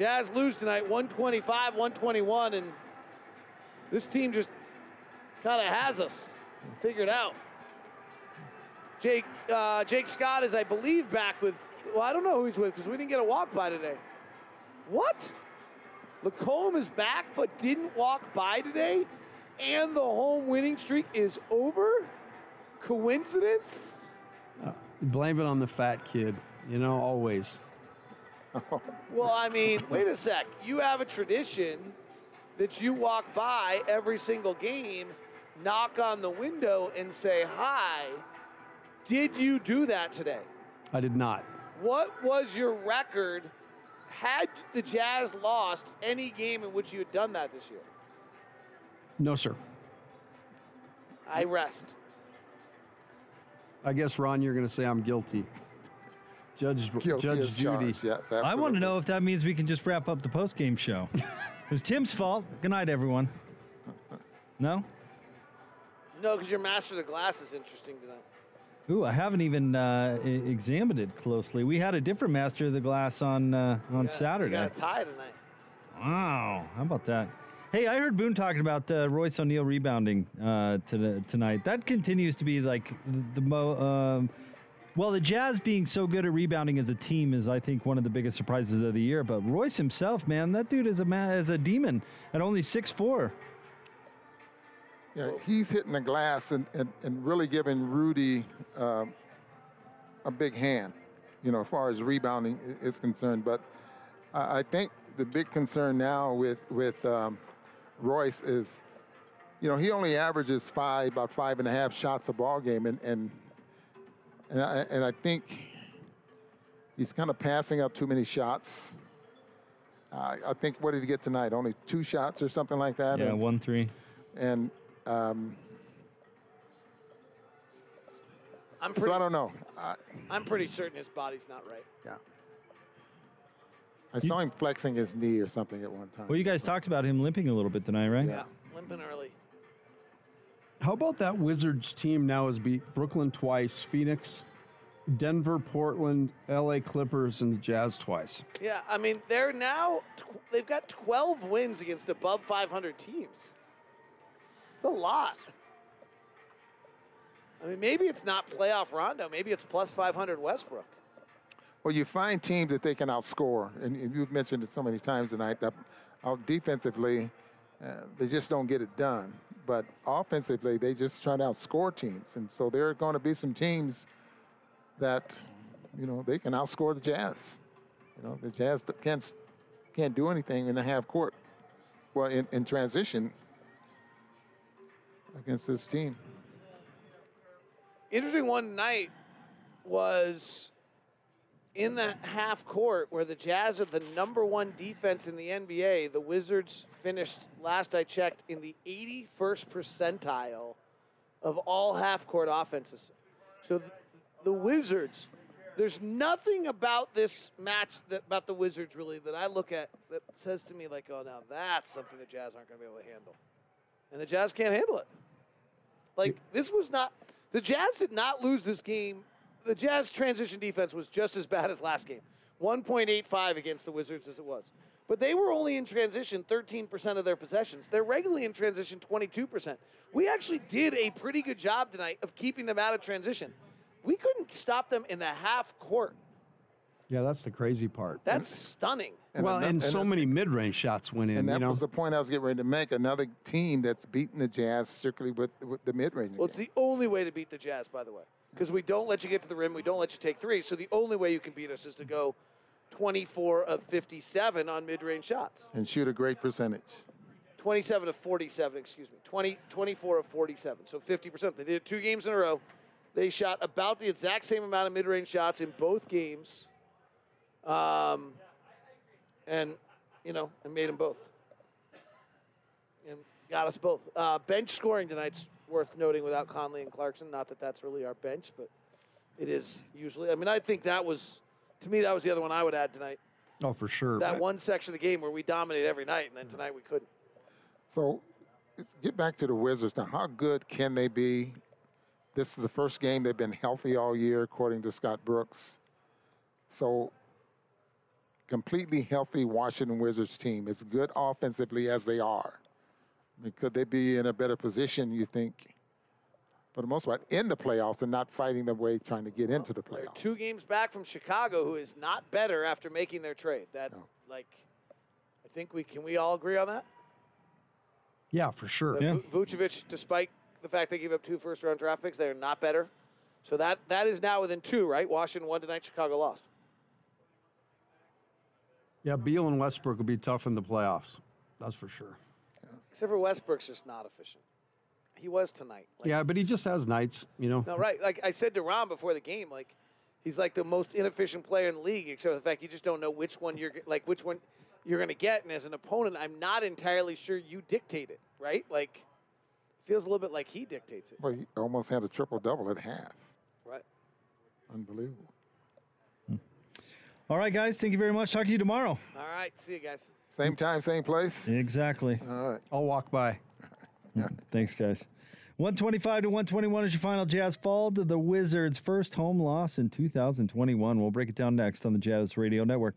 Jazz lose tonight, 125, 121, and this team just kind of has us figured out. Jake uh, Jake Scott is, I believe, back with. Well, I don't know who he's with because we didn't get a walk by today. What? LaComb is back but didn't walk by today, and the home winning streak is over. Coincidence? Blame it on the fat kid. You know, always. Well, I mean, wait a sec. You have a tradition that you walk by every single game, knock on the window, and say hi. Did you do that today? I did not. What was your record had the Jazz lost any game in which you had done that this year? No, sir. I rest. I guess, Ron, you're going to say I'm guilty. Judge, Guilty Judge Judy. charged, Yes, I want to know if that means we can just wrap up the post game show. it was Tim's fault. Good night, everyone. No? No, because your Master of the Glass is interesting tonight. Ooh, I haven't even uh, e- examined it closely. We had a different master of the glass on uh, on You Saturday. got a tie tonight. Wow, how about that? Hey, I heard Boone talking about uh, Royce O'Neale rebounding uh, to tonight. That continues to be like the, the mo. Um, well, the Jazz being so good at rebounding as a team is, I think, one of the biggest surprises of the year. But Royce himself, man, that dude is a man, is a demon at only six four. Yeah, he's hitting the glass and, and, and really giving Rudy um, a big hand, you know, as far as rebounding is concerned. But I, I think the big concern now with with um, Royce is, you know, he only averages five, about five and a half shots a ball game, and and and I, and I think he's kind of passing up too many shots. Uh, I think what did he get tonight? Only two shots or something like that. Yeah, And- one three. and um, I'm so I don't know. I, I'm pretty certain his body's not right. yeah, I saw him flexing his knee or something at one time. Well, you guys talked about him limping a little bit tonight, right? Yeah, limping early. How about that Wizards team now has beat Brooklyn twice, Phoenix, Denver, Portland, LA Clippers, and the Jazz twice. Yeah, I mean they're now they've got 12 wins against above 500 teams. It's a lot. I mean, maybe it's not playoff Rondo. Maybe it's plus 500 Westbrook. well, you find teams that they can outscore, and, and you've mentioned it so many times tonight that out defensively, uh, they just don't get it done. But offensively, they just try to outscore teams, and so there are going to be some teams that, you know, they can outscore the Jazz. You know, the Jazz can't can't do anything in the half court, well, in, in transition against this team. Interesting one night was in the half court where the Jazz are the number one defense in the NBA. The Wizards finished, last I checked, in the 81st percentile of all half court offenses. So th- the Wizards, there's nothing about this match that, about the Wizards really that I look at that says to me like, oh, now that's something the Jazz aren't going to be able to handle, and the Jazz can't handle it. Like this was not the Jazz did not lose this game. The Jazz transition defense was just as bad as last game. 1.85 against the Wizards as it was. But they were only in transition 13% of their possessions. They're regularly in transition 22%. We actually did a pretty good job tonight of keeping them out of transition. We couldn't stop them in the half court. Yeah, that's the crazy part. That's stunning. well, ano- and so ano- many mid-range shots went in. And you that know, was the point I was getting ready to make. Another team that's beaten the Jazz strictly with, with the mid-range. Well, it's the only way to beat the Jazz, by the way, because we don't let you get to the rim, we don't let you take three. So the only way you can beat us is to go 24 of 57 on mid-range shots. and shoot a great percentage. 27 of 47, excuse me. 20, 24 of 47. So 50%. They did it two games in a row. They shot about the exact same amount of mid-range shots in both games. Um, and, you know, and made them both. And got us both. Uh, bench scoring tonight's worth noting without Conley and Clarkson. Not that that's really our bench, but it is usually. I mean, I think that was, to me, that was the other one I would add tonight. oh, for sure. That I- one section of the game where we dominate every night, and then tonight we couldn't. So get back to the Wizards now. How good can they be? This is the first game they've been healthy all year, according to Scott Brooks. So completely healthy Washington Wizards team, as good offensively as they are, I mean, could they be in a better position, you think, for the most part, in the playoffs and not fighting their way trying to get into the They're playoffs? two games back from Chicago, who is not better after making their trade. That, No. like, I think we can we all agree on that. Yeah, for sure. Yeah. Vucevic, despite the fact they gave up two first round draft picks, they're not better. So that that is now within two, right? Washington won tonight, Chicago lost. Yeah, Beal and Westbrook will be tough in the playoffs. That's for sure. Except for Westbrook's just not efficient. He was tonight. Like, Yeah, but he just has nights, you know. No, right. Like I said to Ron before the game, like he's like the most inefficient player in the league, except for the fact you just don't know which one you're like which one you're going to get. And as an opponent, I'm not entirely sure you dictate it, right? Like feels a little bit like he dictates it, Well, he almost had a triple double at half. right? Unbelievable. Hmm. All right, guys. Thank you very much. Talk to you tomorrow. All right, see you guys. Same time, same place. Exactly. All right. I'll walk by. Mm, thanks, guys. 125 to 121 is your final Jazz fall to the Wizards' first home loss in 2021. We'll break it down next on the Jazz Radio Network.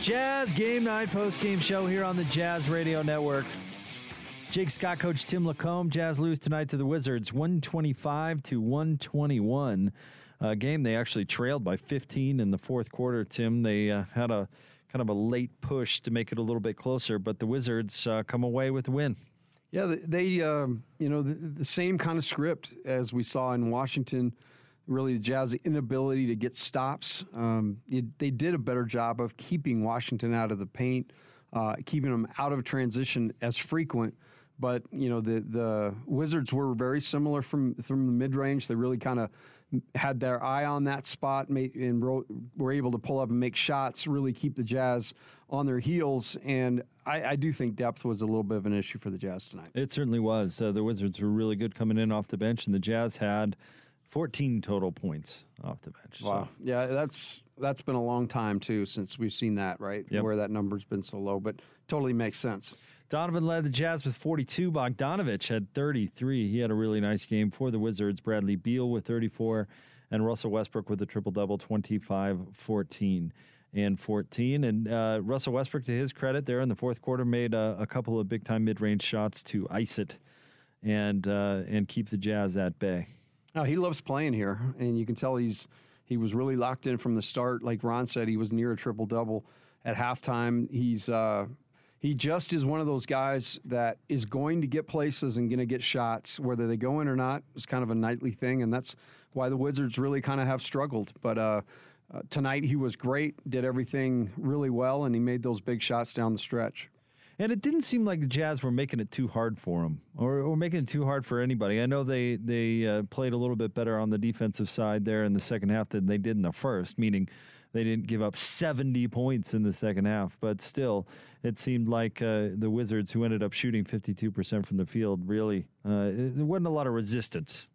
Jazz Game Night post game show here on the Jazz Radio Network. Jake Scott, Coach Tim LaComb. Jazz lose tonight to the Wizards, 125 to 121. Uh, game they actually trailed by 15 in the fourth quarter. Tim, they uh, had a kind of a late push to make it a little bit closer, but the Wizards uh, come away with the win. Yeah, they, um, you know, the, the same kind of script as we saw in Washington. Really, the Jazz inability to get stops. Um, it, they did a better job of keeping Washington out of the paint, uh, keeping them out of transition as frequent. But you know, the the Wizards were very similar from from the mid range. They really kind of had their eye on that spot made, and ro- were able to pull up and make shots, really keep the Jazz on their heels. And I, I do think depth was a little bit of an issue for the Jazz tonight. It certainly was. Uh, the Wizards were really good coming in off the bench, and the Jazz had 14 total points off the bench. So- Wow. Yeah, that's that's been a long time too since we've seen that, right? Yep. Where that number's been so low, but totally makes sense. Donovan led the Jazz with 42. Bogdanovich had 33. He had a really nice game for the Wizards. Bradley Beal with 34, and Russell Westbrook with a triple double 25, 14, and 14. And uh, Russell Westbrook, to his credit, there in the fourth quarter, made a, a couple of big time mid range shots to ice it and uh, and keep the Jazz at bay. No, he loves playing here, and you can tell he's he was really locked in from the start. Like Ron said, he was near a triple double at halftime. He's uh, he just is one of those guys that is going to get places and going to get shots, whether they go in or not. It's kind of a nightly thing, and that's why the Wizards really kind of have struggled. But uh, uh, tonight he was great, did everything really well, and he made those big shots down the stretch. And it didn't seem like the Jazz were making it too hard for him, or, or making it too hard for anybody. I know they they uh, played a little bit better on the defensive side there in the second half than they did in the first, meaning they didn't give up 70 points in the second half. But still, it seemed like uh, the Wizards, who ended up shooting 52% from the field, really uh, there wasn't a lot of resistance.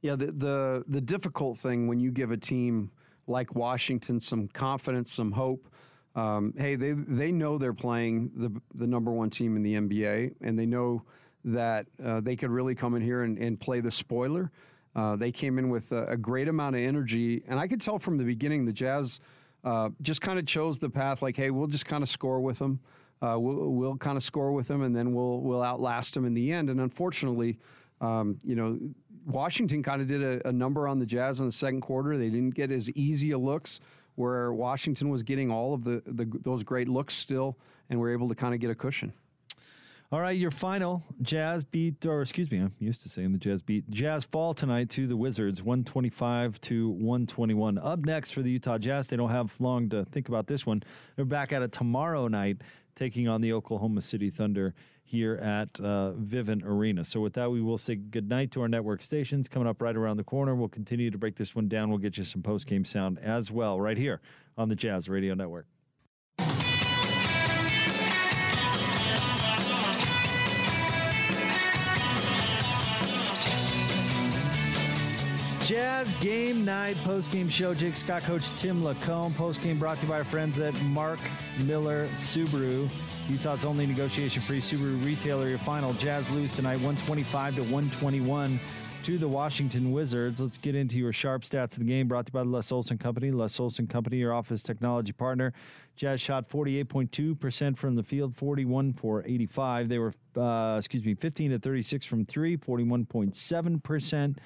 Yeah, the, the the difficult thing when you give a team like Washington some confidence, some hope. Um, hey, they they know they're playing the the number one team in the NBA, and they know that uh, they could really come in here and, and play the spoiler. Uh, they came in with a, a great amount of energy, and I could tell from the beginning the Jazz uh, just kind of chose the path like, hey, we'll just kind of score with them. Uh, we'll we'll kind of score with them, and then we'll we'll outlast them in the end. And unfortunately, um, you know, Washington kind of did a, a number on the Jazz in the second quarter. They didn't get as easy a looks where Washington was getting all of the, the those great looks still, and we're able to kind of get a cushion. All right, your final Jazz beat, or excuse me, I'm used to saying the Jazz beat. Jazz fall tonight to the Wizards, 125 to 121. Up next for the Utah Jazz, they don't have long to think about this one. They're back at it tomorrow night, taking on the Oklahoma City Thunder here at uh, Vivint Arena. So with that, we will say goodnight to our network stations. Coming up right around the corner, we'll continue to break this one down. We'll get you some post game sound as well, right here on the Jazz Radio Network. Jazz Game Night post game show. Jake Scott, Coach Tim LaComb. Post game brought to you by our friends at Mark Miller Subaru. Utah's only negotiation-free Subaru retailer. Your final Jazz lose tonight, 125 to 121 to the Washington Wizards. Let's get into your sharp stats of the game brought to you by the Les Olson Company. Les Olson Company, your office technology partner. Jazz shot 48.2% from the field, 41 for 85. They were, uh, excuse me, 15 to 36 from three, 41.7%.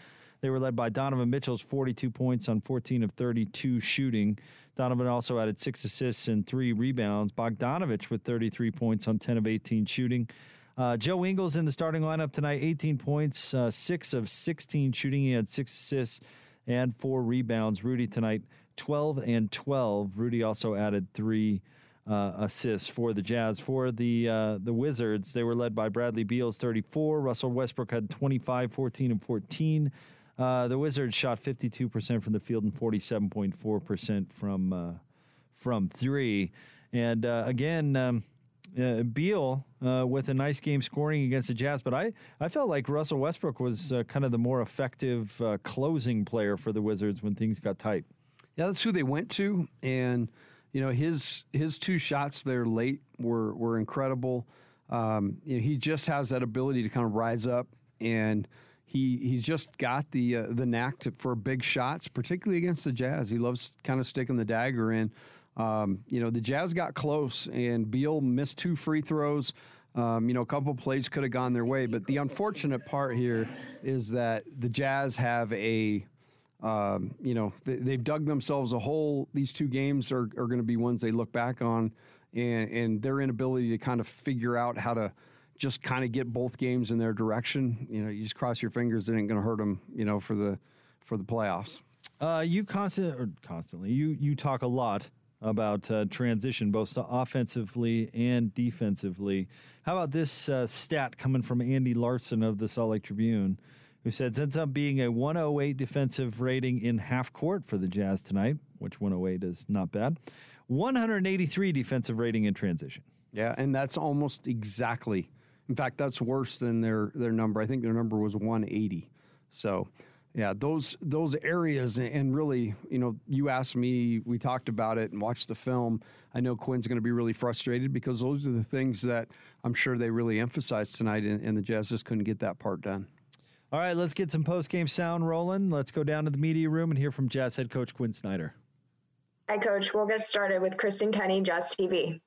They were led by Donovan Mitchell's 42 points on 14 of 32 shooting. Donovan also added six assists and three rebounds. Bogdanovich with 33 points on 10 of 18 shooting. Uh, Joe Ingles in the starting lineup tonight, 18 points, uh, six of 16 shooting. He had six assists and four rebounds. Rudy tonight, 12 and 12. Rudy also added three uh, assists for the Jazz. For the uh, the Wizards, they were led by Bradley Beal's 34. Russell Westbrook had 25, 14, and 14. Uh, the Wizards shot 52% from the field and 47.4% from uh, from three. And uh, again, um, uh, Beal uh, with a nice game scoring against the Jazz, but I, I felt like Russell Westbrook was uh, kind of the more effective closing player for the Wizards when things got tight. Yeah, that's who they went to, and you know his his two shots there late were were incredible. Um, you know, he just has that ability to kind of rise up and he he's just got the uh, the knack to, for big shots, particularly against the Jazz. He loves kind of sticking the dagger in. Um, you know, the Jazz got close, and Beal missed two free throws. Um, you know, a couple plays could have gone their way, but the unfortunate part here is that the Jazz have a um, you know, they, have dug themselves a hole. These two games are, are going to be ones they look back on, and, and their inability to kind of figure out how to just kind of get both games in their direction. You know, you just cross your fingers; it ain't going to hurt them. You know, for the for the playoffs. Uh, you constant or constantly you you talk a lot about uh, transition, both offensively and defensively. How about this uh, stat coming from Andy Larson of the Salt Lake Tribune, who said ends up being a 108 defensive rating in half court for the Jazz tonight, which 108 is not bad. 183 defensive rating in transition. Yeah, and that's almost exactly in fact, that's worse than their their number. I think their number was 180. So, yeah, those those areas and really, you know, you asked me, we talked about it and watched the film. I know Quinn's going to be really frustrated because those are the things that I'm sure they really emphasized tonight, and, and the Jazz just couldn't get that part done. All right, let's get some post game sound rolling. Let's go down to the media room and hear from Jazz head coach Quinn Snyder. Hi, Coach. We'll get started with Kristen Kenny, Jazz TV.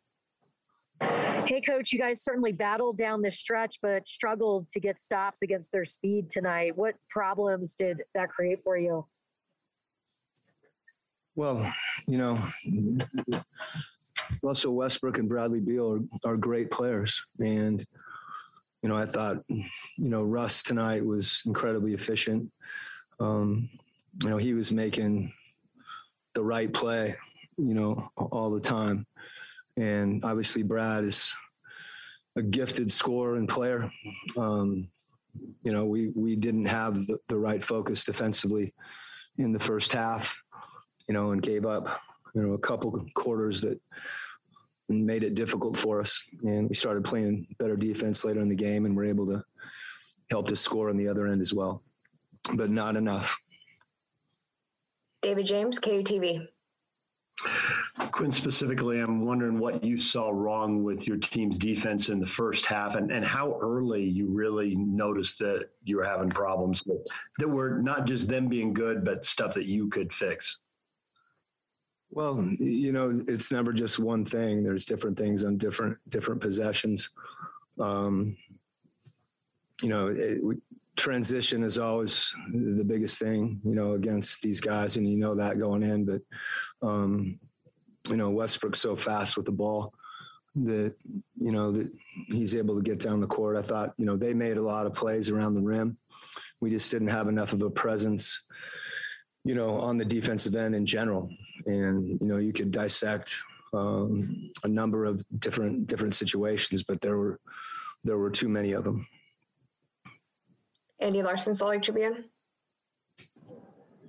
Hey, coach, you guys certainly battled down the stretch, but struggled to get stops against their speed tonight. What problems did that create for you? Well, you know, Russell Westbrook and Bradley Beal are, are great players. And, you know, I thought, you know, Russ tonight was incredibly efficient. Um, you know, he was making the right play, you know, all the time. And obviously, Brad is a gifted scorer and player. Um, you know, we we didn't have the, the, right focus defensively in the first half, you know, and gave up, you know, a couple quarters that made it difficult for us. And we started playing better defense later in the game, and we're able to help to score on the other end as well, but not enough. David James, KUTV. Quinn, specifically, I'm wondering what you saw wrong with your team's defense in the first half and, and how early you really noticed that you were having problems that, that were not just them being good, but stuff that you could fix. Well, you know, it's never just one thing. There's different things on different different possessions. Um, you know, it, transition is always the biggest thing, you know, against these guys, and you know that going in. But um, you know, Westbrook's so fast with the ball that you know that he's able to get down the court. I thought, you know, they made a lot of plays around the rim. We just didn't have enough of a presence, you know, on the defensive end in general. And you know, you could dissect um, a number of different different situations, but there were there were too many of them. Andy Larson, Salt Lake Tribune.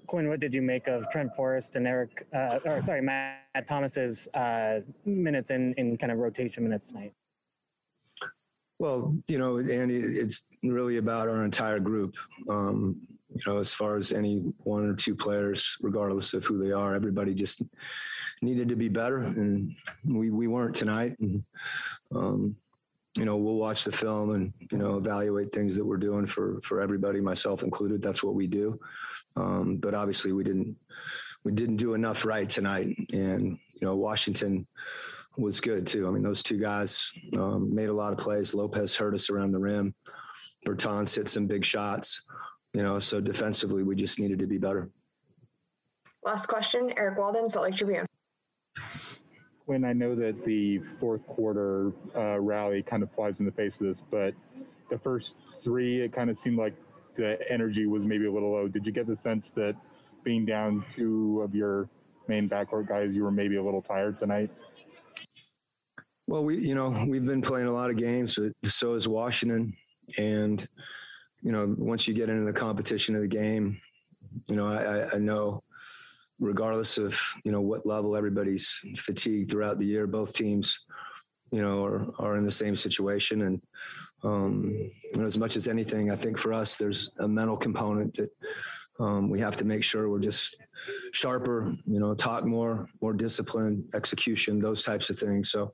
Quinn, what did you make of Trent Forrest and Eric, uh, or sorry, Matt Thomas's uh, minutes in, in kind of rotation minutes tonight? Well, you know, Andy, it's really about our entire group. Um, you know, as far as any one or two players, regardless of who they are, everybody just needed to be better, and we we weren't tonight. And, um, you know, we'll watch the film and you know evaluate things that we're doing for for everybody, myself included. That's what we do. Um, but obviously, we didn't we didn't do enough right tonight, and you know, Washington was good too. I mean, those two guys um, made a lot of plays. Lopez hurt us around the rim. Bertans hit some big shots. You know, so defensively, we just needed to be better. Last question, Eric Walden, Salt Lake Tribune. When I know that the fourth quarter uh, rally kind of flies in the face of this, but the first three, it kind of seemed like the energy was maybe a little low. Did you get the sense that being down two of your main backcourt guys, you were maybe a little tired tonight? Well, we, you know, we've been playing a lot of games, so is Washington. And, you know, once you get into the competition of the game, you know, I, I know regardless of, you know, what level everybody's fatigued throughout the year, both teams, you know, are, are in the same situation. And, um, you know, as much as anything, I think for us, there's a mental component that um, we have to make sure we're just sharper, you know, talk more, more discipline, execution, those types of things. So,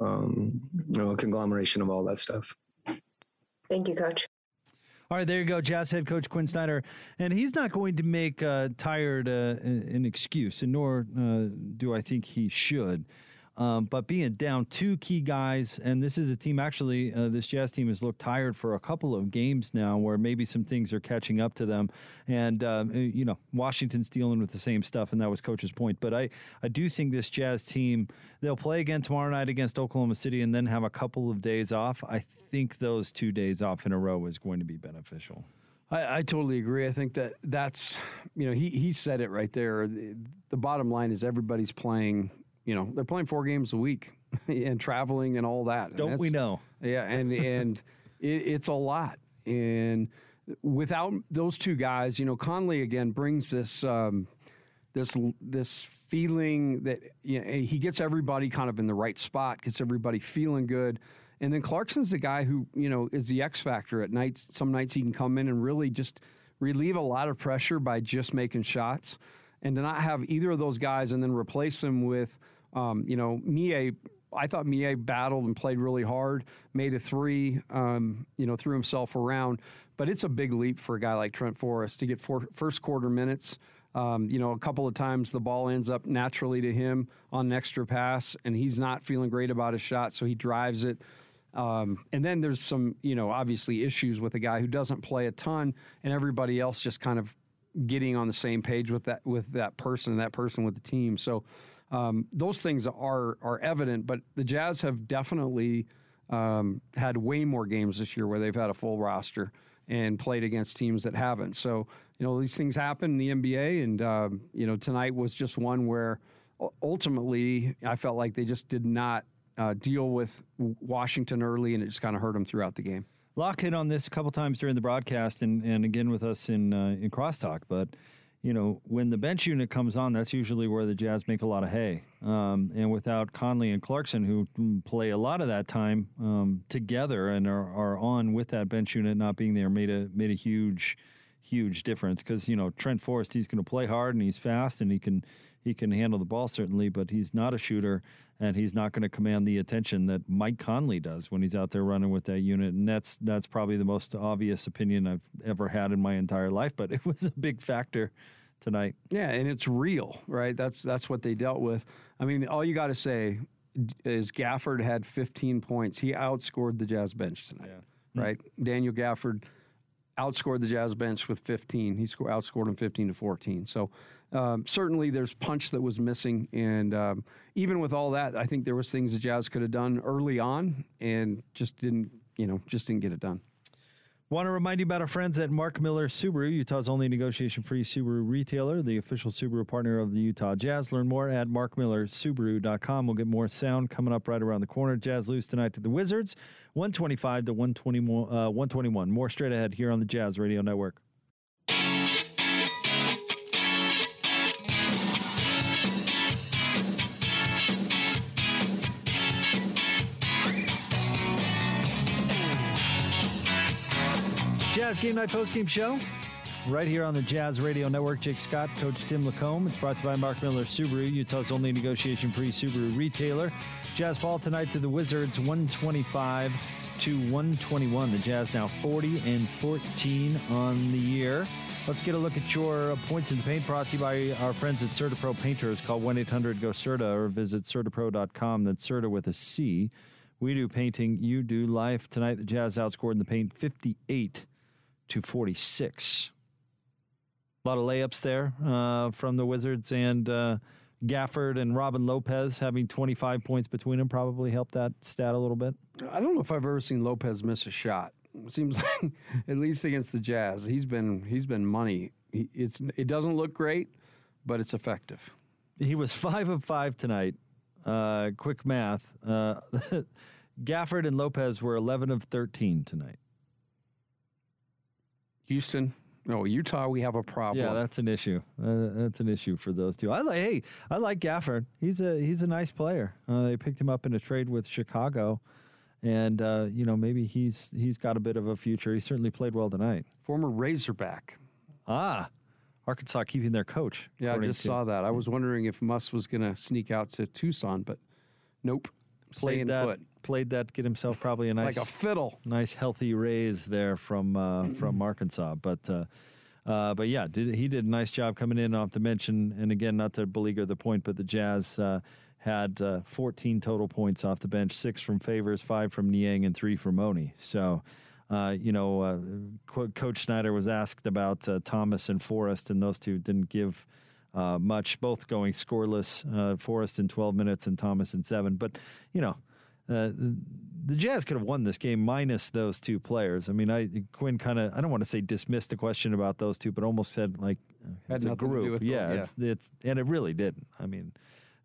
um, you know, a conglomeration of all that stuff. Thank you, Coach. All right, there you go, Jazz head coach Quinn Snyder, and he's not going to make uh, tired uh, an excuse, and nor uh, do I think he should. Um, but being down two key guys, and this is a team actually, uh, this Jazz team has looked tired for a couple of games now where maybe some things are catching up to them. And, um, uh, you know, Washington's dealing with the same stuff, and that was Coach's point. But I, I do think this Jazz team, they'll play again tomorrow night against Oklahoma City and then have a couple of days off. I think those two days off in a row is going to be beneficial. I, I, totally agree. I think that that's, you know, he, he said it right there. The, the bottom line is everybody's playing you know they're playing four games a week and traveling and all that. Don't we know? Yeah, and and it, it's a lot. And without those two guys, you know, Conley again brings this um, this this feeling that you know, he gets everybody kind of in the right spot, gets everybody feeling good. And then Clarkson's the guy who you know is the X factor at nights. Some nights he can come in and really just relieve a lot of pressure by just making shots, and to not have either of those guys and then replace them with um, you know, Miye, I thought Miye battled and played really hard, made a three, um, you know, threw himself around. But it's a big leap for a guy like Trent Forrest to get four, first quarter minutes. Um, you know, a couple of times the ball ends up naturally to him on an extra pass, and he's not feeling great about his shot, so he drives it. Um, and then there's some, you know, obviously issues with a guy who doesn't play a ton, and everybody else just kind of getting on the same page with that with that person, and that person with the team. So um, those things are are evident, but the Jazz have definitely um, had way more games this year where they've had a full roster and played against teams that haven't. So you know these things happen in the NBA, and um, you know tonight was just one where ultimately I felt like they just did not uh, deal with Washington early, and it just kind of hurt them throughout the game. Locke hit on this a couple times during the broadcast, and, and again with us in uh, in crosstalk, but you know, when the bench unit comes on, that's usually where the Jazz make a lot of hay. Um, and without Conley and Clarkson, who play a lot of that time um, together and are, are on with that bench unit not being there, made a made a huge, huge difference. Because you know Trent Forrest, he's going to play hard and he's fast and he can he can handle the ball certainly, but he's not a shooter and he's not going to command the attention that Mike Conley does when he's out there running with that unit. And that's that's probably the most obvious opinion I've ever had in my entire life, but it was a big factor tonight. Yeah, and it's real, right? That's that's what they dealt with. I mean, all you got to say is Gafford had 15 points. He outscored the Jazz bench tonight, yeah. right? Mm-hmm. Daniel Gafford outscored the Jazz bench with 15. He scored, outscored him 15 to 14. So um, certainly there's punch that was missing, and um, even with all that, I think there was things the Jazz could have done early on and just didn't, you know, just didn't get it done. Want to remind you about our friends at Mark Miller Subaru, Utah's only negotiation free Subaru retailer, the official Subaru partner of the Utah Jazz. Learn more at markmillersubaru.com. We'll get more sound coming up right around the corner. Jazz lose tonight to the Wizards, 125 to 120, uh, 121. More straight ahead here on the Jazz Radio Network. Jazz Game Night Post Game Show. right here on the Jazz Radio Network. Jake Scott, Coach Tim LaComb. It's brought to you by Mark Miller Subaru, Utah's only negotiation free Subaru retailer. Jazz fall tonight to the Wizards 125 to 121. The Jazz now 40 and 14 on the year. Let's get a look at your points in the paint brought to you by our friends at CertaPro Painters. Call 1 800 GO CERTA or visit CertaPro.com. That's Certa with a C. We do painting, you do life. Tonight, the Jazz outscored in the paint 58 to 46. A lot of layups there uh, from the Wizards and uh, Gafford and Robin Lopez having 25 points between them probably helped that stat a little bit. I don't know if I've ever seen Lopez miss a shot. It seems like at least against the Jazz, he's been he's been money. He, it's it doesn't look great, but it's effective. He was five of five tonight. Uh, quick math. Uh, Gafford and Lopez were 11 of 13 tonight. Houston, no Utah, we have a problem. Yeah, that's an issue. Uh, that's an issue for those two. I like. Hey, I like Gafford. He's a he's a nice player. Uh, they picked him up in a trade with Chicago, and uh, you know maybe he's he's got a bit of a future. He certainly played well tonight. former Razorback. Ah, Arkansas keeping their coach. Yeah, I just to- saw that. I was wondering if Muss was going to sneak out to Tucson, but nope. played that. put. Played that. Get himself probably a nice Like a fiddle. nice healthy raise there from uh, from Arkansas. But uh, uh, but yeah, did, he did a nice job coming in off the bench. And, and again, not to beleaguer the point, but the Jazz uh, had uh, 14 total points off the bench, six from Favors, five from Niang, and three from Oni. So. Uh, you know, uh, Coach Snyder was asked about uh, Thomas and Forrest, and those two didn't give uh, much, both going scoreless. Uh, Forrest in 12 minutes and Thomas in seven. But, you know, uh, the Jazz could have won this game minus those two players. I mean, I Quinn kind of I don't want to say dismissed the question about those two, but almost said like it's a nothing to do group. yeah, yeah. it's it's and it really didn't. I mean,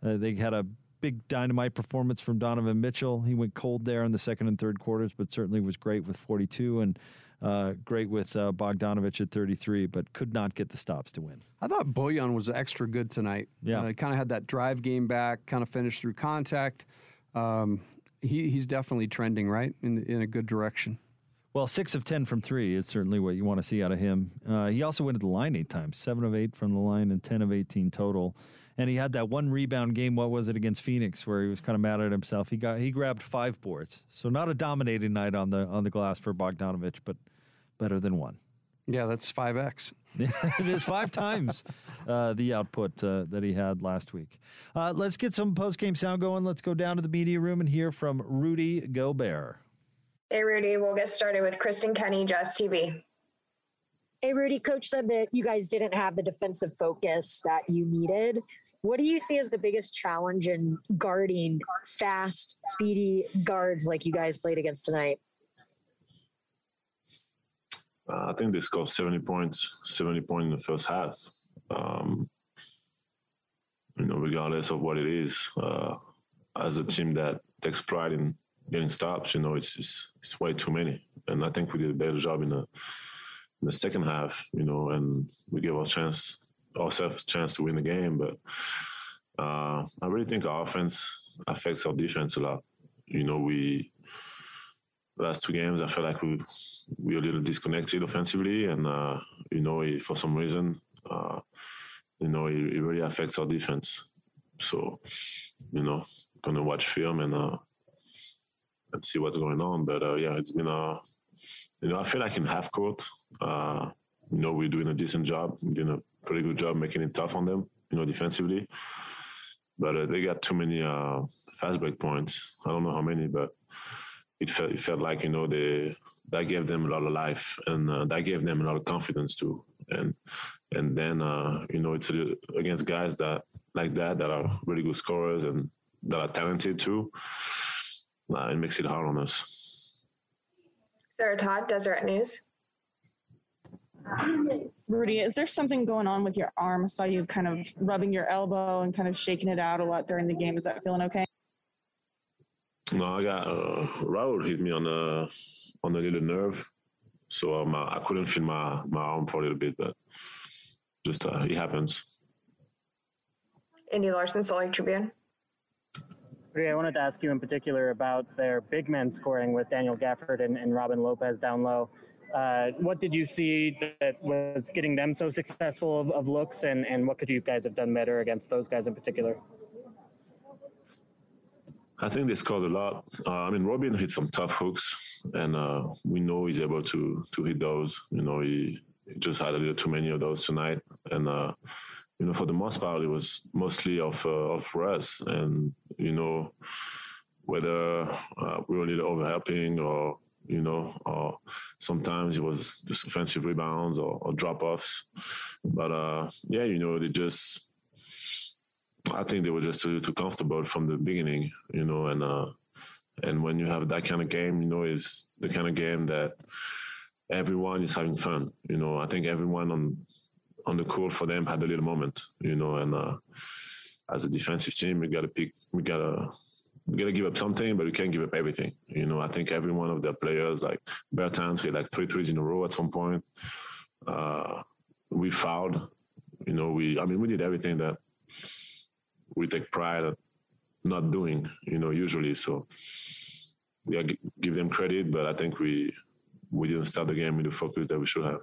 uh, they had a big dynamite performance from Donovan Mitchell. He went cold there in the second and third quarters, but certainly was great with 42 and uh, great with uh, Bogdanovich at 33, but could not get the stops to win. I thought Bojan was extra good tonight. Yeah. uh, kind of had that drive game back, kind of finished through contact. Um, he, he's definitely trending right in in a good direction. Well, six of 10 from three is certainly what you want to see out of him. Uh, he also went to the line eight times, seven of eight from the line and 10 of 18 total. And he had that one rebound game. What was it against Phoenix, where he was kind of mad at himself? He got he grabbed five boards, so not a dominating night on the on the glass for Bogdanovich, but better than one. Yeah, that's five X. it is five times uh, the output uh, that he had last week. Uh, let's get some post game sound going. Let's go down to the media room and hear from Rudy Gobert. Hey, Rudy, we'll get started with Kristen Kenny, Jazz TV. Hey, Rudy, coach said that you guys didn't have the defensive focus that you needed. What do you see as the biggest challenge in guarding fast, speedy guards like you guys played against tonight? Uh, I think they scored 70 points, 70 points in the first half. Um, you know, regardless of what it is, uh, as a team that takes pride in getting stops, you know, it's, it's it's way too many. And I think we did a better job in the in the second half, you know, and we gave our chance ourselves a chance to win the game. But uh, I really think our offense affects our defense a lot. You know, we last two games, I felt like we we were a little disconnected offensively, and uh, you know, it, for some reason, uh, you know, it, it really affects our defense. So, you know, gonna watch film and uh, and see what's going on. But uh, yeah, it's been a, you know, I feel like in half court, uh, you know, we're doing a decent job, we're doing a pretty good job making it tough on them, you know, defensively. But uh, they got too many uh, fast break points. I don't know how many, but it felt it felt like you know they that gave them a lot of life and uh, that gave them a lot of confidence too. And and then uh, you know it's a, against guys that like that that are really good scorers and that are talented too. Uh, it makes it hard on us. Sarah Todd, Deseret News. Rudy, is there something going on with your arm? I saw you kind of rubbing your elbow and kind of shaking it out a lot during the game. Is that feeling okay? No, I got uh, Raul hit me on the on the little nerve, so um, I couldn't feel my my arm for a little bit, but just uh, it happens. Andy Larson, Salt Lake Tribune. Rudy, I wanted to ask you in particular about their big men scoring with Daniel Gafford and, and Robin Lopez down low. Uh, what did you see that was getting them so successful of, of looks, and, and what could you guys have done better against those guys in particular? I think they scored a lot. Uh, I mean, Robin hit some tough hooks, and uh, we know he's able to to hit those. You know, he, he just had a little too many of those tonight, and uh, you know, for the most part, it was mostly of uh, of Russ, and you know, whether uh, we were a little overhelping or you know, or sometimes it was just offensive rebounds or, or drop offs. But uh, yeah, you know, they just I think they were just too, too comfortable from the beginning, you know, and uh, and when you have that kind of game, you know, is the kind of game that everyone is having fun. You know, I think everyone on on the court for them had a little moment, you know, and uh, as a defensive team, we got to pick, we got to we got to give up something, but we can't give up everything. You know, I think every one of their players, like Bertans, hit like three threes in a row at some point. Uh, we fouled. You know, we I mean, we did everything that we take pride at not doing, you know, usually. So yeah, give them credit, but I think we we didn't start the game with the focus that we should have.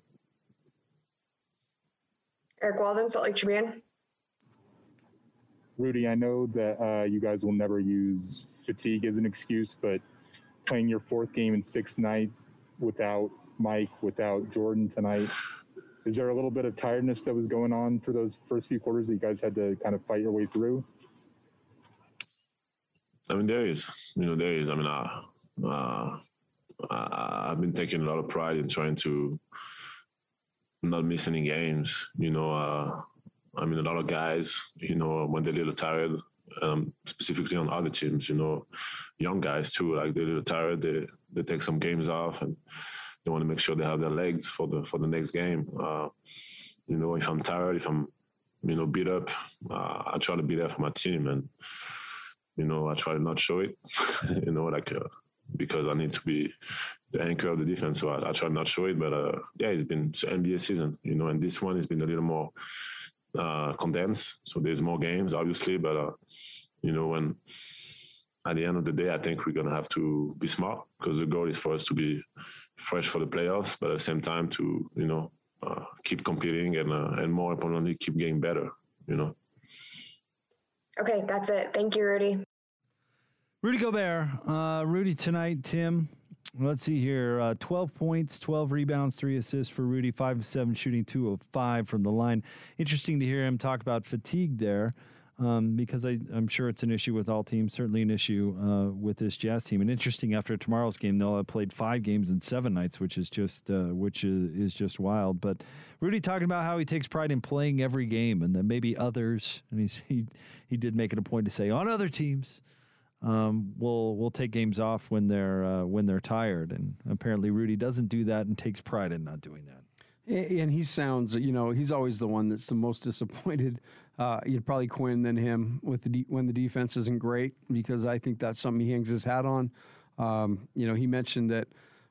Eric Walden, Salt Lake Tribune. Rudy, I know that uh, you guys will never use fatigue as an excuse, but playing your fourth game in six nights without Mike, without Jordan tonight, is there a little bit of tiredness that was going on for those first few quarters that you guys had to kind of fight your way through? I mean, there is, you know, there is. I mean, uh, uh, I've been taking a lot of pride in trying to not miss any games. You know, uh, I mean, a lot of guys, you know, when they're a little tired, um, specifically on other teams, you know, young guys too, like they're a little tired, they they take some games off and they want to make sure they have their legs for the for the next game. Uh, you know, if I'm tired, if I'm you know beat up, uh, I try to be there for my team, and you know I try to not show it. you know, like uh, because I need to be the anchor of the defense, so I, I try not show it. But uh, yeah, it's been it's NBA season, you know, and this one has been a little more uh, condensed, so there's more games, obviously, but uh, you know when at the end of the day, I think we're gonna have to be smart because the goal is for us to be fresh for the playoffs, but at the same time to you know uh, keep competing and uh, and more importantly keep getting better. You know. Okay, that's it. Thank you, Rudy. Rudy Gobert, uh, Rudy tonight, Tim. Let's see here. Uh, 12 points, 12 rebounds, three assists for Rudy, 5 of 7 shooting, 2 of 5 from the line. Interesting to hear him talk about fatigue there um, because I, am sure it's an issue with all teams, certainly an issue uh, with this Jazz team. And interesting, after tomorrow's game, they'll have played five games in seven nights, which is just uh, which is, is just wild. But Rudy talking about how he takes pride in playing every game, and that maybe others, and he's, he he did make it a point to say on other teams. Um, will will take games off when they're uh, when they're tired, and apparently Rudy doesn't do that and takes pride in not doing that. And he sounds, you know, he's always the one that's the most disappointed uh, you'd probably Quinn than him with the de- when the defense isn't great because I think that's something he hangs his hat on. Um, you know, he mentioned that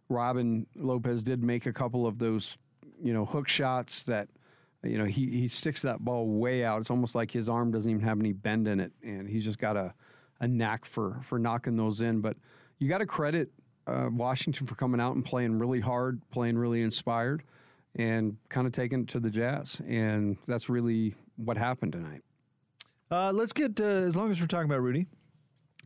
Robin Lopez did make a couple of those, you know, hook shots that, you know, he he sticks that ball way out. It's almost like his arm doesn't even have any bend in it, and he's just got a a knack for for knocking those in. But you got to credit uh, Washington for coming out and playing really hard, playing really inspired, and kind of taking it to the Jazz, and that's really what happened tonight. Uh, let's get, uh, as long as we're talking about Rudy,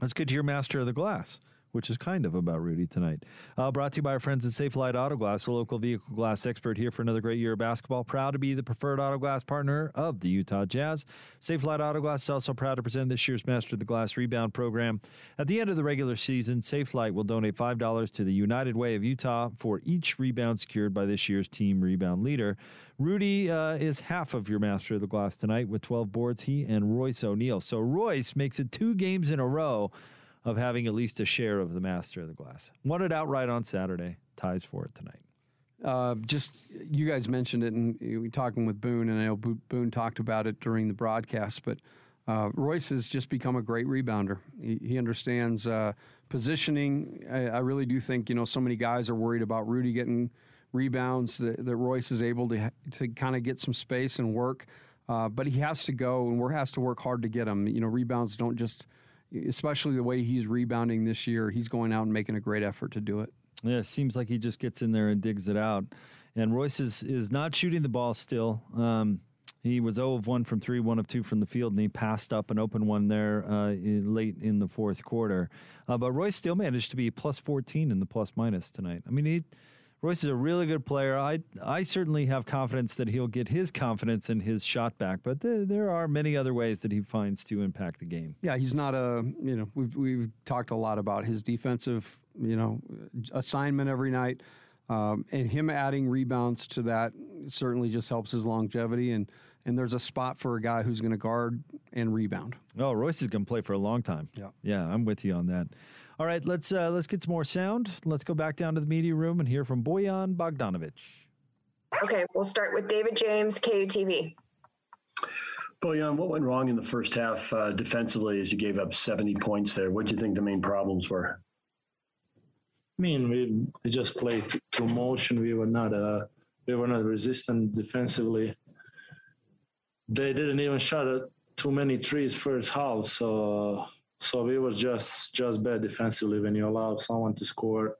let's get to your master of the glass which is kind of about Rudy tonight. Uh, brought to you by our friends at Safelite Auto Glass, the local vehicle glass expert here for another great year of basketball. Proud to be the preferred auto glass partner of the Utah Jazz. Safelite Auto Glass is also proud to present this year's Master of the Glass Rebound Program. At the end of the regular season, Safelite will donate $5 to the United Way of Utah for each rebound secured by this year's team rebound leader. Rudy uh, is half of your Master of the Glass tonight with 12 boards. He and Royce O'Neale. So Royce makes it two games in a row of having at least a share of the master of the glass. Won it outright on Saturday. Ties for it tonight. Uh, just you guys mentioned it, and we talking with Boone, and I know Boone talked about it during the broadcast. But uh, Royce has just become a great rebounder. He, he understands uh, positioning. I, I, really do think you know so many guys are worried about Rudy getting rebounds that, that Royce is able to to kind of get some space and work. Uh, but he has to go, and we has to work hard to get him. You know, rebounds don't just especially the way he's rebounding this year, he's going out and making a great effort to do it. Yeah, it seems like he just gets in there and digs it out. And Royce is, is not shooting the ball still. Um, he was 0 of 1 from 3, 1 of 2 from the field, and he passed up an open one there uh, in, late in the fourth quarter. Uh, but Royce still managed to be plus 14 in the plus minus tonight. I mean, he, Royce is a really good player. I, I certainly have confidence that he'll get his confidence and his shot back, but there, there are many other ways that he finds to impact the game. Yeah, he's not a, you know, we've, we've talked a lot about his defensive, you know, assignment every night. Um, and him adding rebounds to that certainly just helps his longevity. And and there's a spot for a guy who's going to guard and rebound. Oh, Royce is going to play for a long time. Yeah, yeah, I'm with you on that. All right, let's uh, let's get some more sound. Let's go back down to the media room and hear from Bojan Bogdanovic. Okay, we'll start with David James, KUTV. Bojan, what went wrong in the first half uh, defensively as you gave up 70 points there? What do you think the main problems were? I mean, we, we just played through motion. We were not uh, we were not resistant defensively they didn't even shot too many trees first half. So so we were just just bad defensively when you allow someone to score.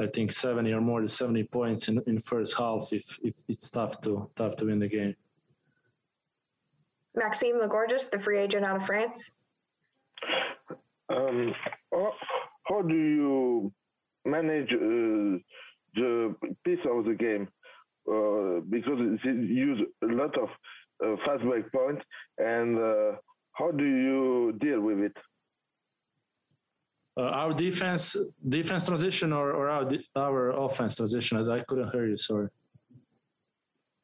I think 70 or more than 70 points in, in first half. If if it's tough to tough to win the game. Maxime Lagorgeous, the free agent out of France. Um, how, how do you manage uh, the piece of the game? Uh, because it use a lot of uh, fast break points point, and uh, how do you deal with it? Uh, our defense, defense transition, or, or our our offense transition. I, couldn't hear you. Sorry.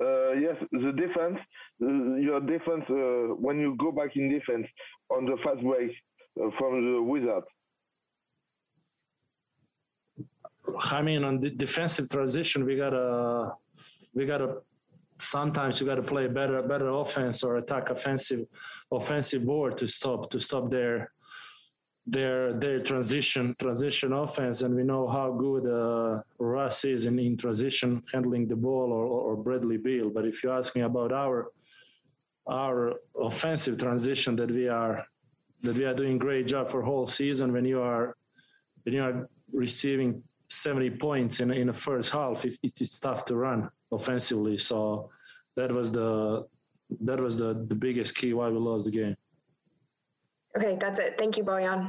Uh, yes, the defense, uh, your defense, uh, when you go back in defense on the fast break from the wizard. I mean, on the defensive transition, we gotta we gotta sometimes you got to play better better offense or attack offensive offensive board to stop to stop their their their transition transition offense. And we know how good uh, Russ is in, in transition handling the ball or, or Bradley Beal. But if you ask me about our our offensive transition that we are that we are doing great job for whole season when you are when you are receiving 70 points in in the first half it, it's tough to run offensively. So that was the that was the, the biggest key why we lost the game. Okay, that's it. Thank you, Bojan.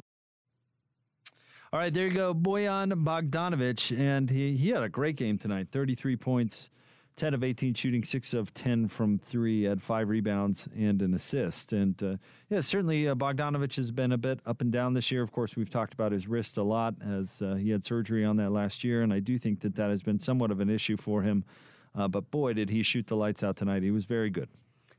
All right, there you go, Bojan Bogdanovic, and he, he had a great game tonight. Thirty-three points, ten of eighteen shooting, six of ten from three, had five rebounds and an assist. And uh, yeah, certainly uh, Bogdanovic has been a bit up and down this year. Of course, we've talked about his wrist a lot as uh, he had surgery on that last year, and I do think that that has been somewhat of an issue for him. Uh, but boy, did he shoot the lights out tonight. He was very good.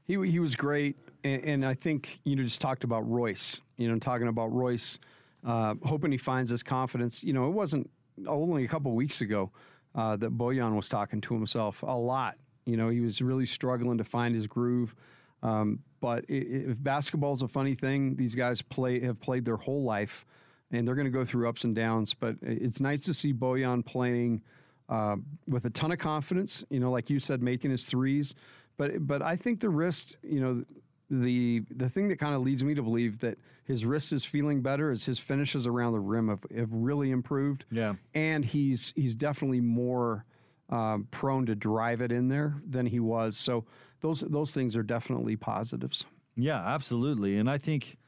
He, he was great. And, and I think, you know, just talked about Royce, you know, talking about Royce, uh, hoping he finds his confidence. You know, it wasn't only a couple weeks ago uh, that Bojan was talking to himself a lot. You know, he was really struggling to find his groove. Um, but if basketball's a funny thing, these guys play have played their whole life, and they're going to go through ups and downs. But it's nice to see Bojan playing – uh, with a ton of confidence. You know, like you said, making his threes. But but I think the wrist, you know, the the thing that kind of leads me to believe that his wrist is feeling better is his finishes around the rim have, have really improved. Yeah, and he's he's definitely more um, prone to drive it in there than he was. So those those things are definitely positives. Yeah, absolutely, and I think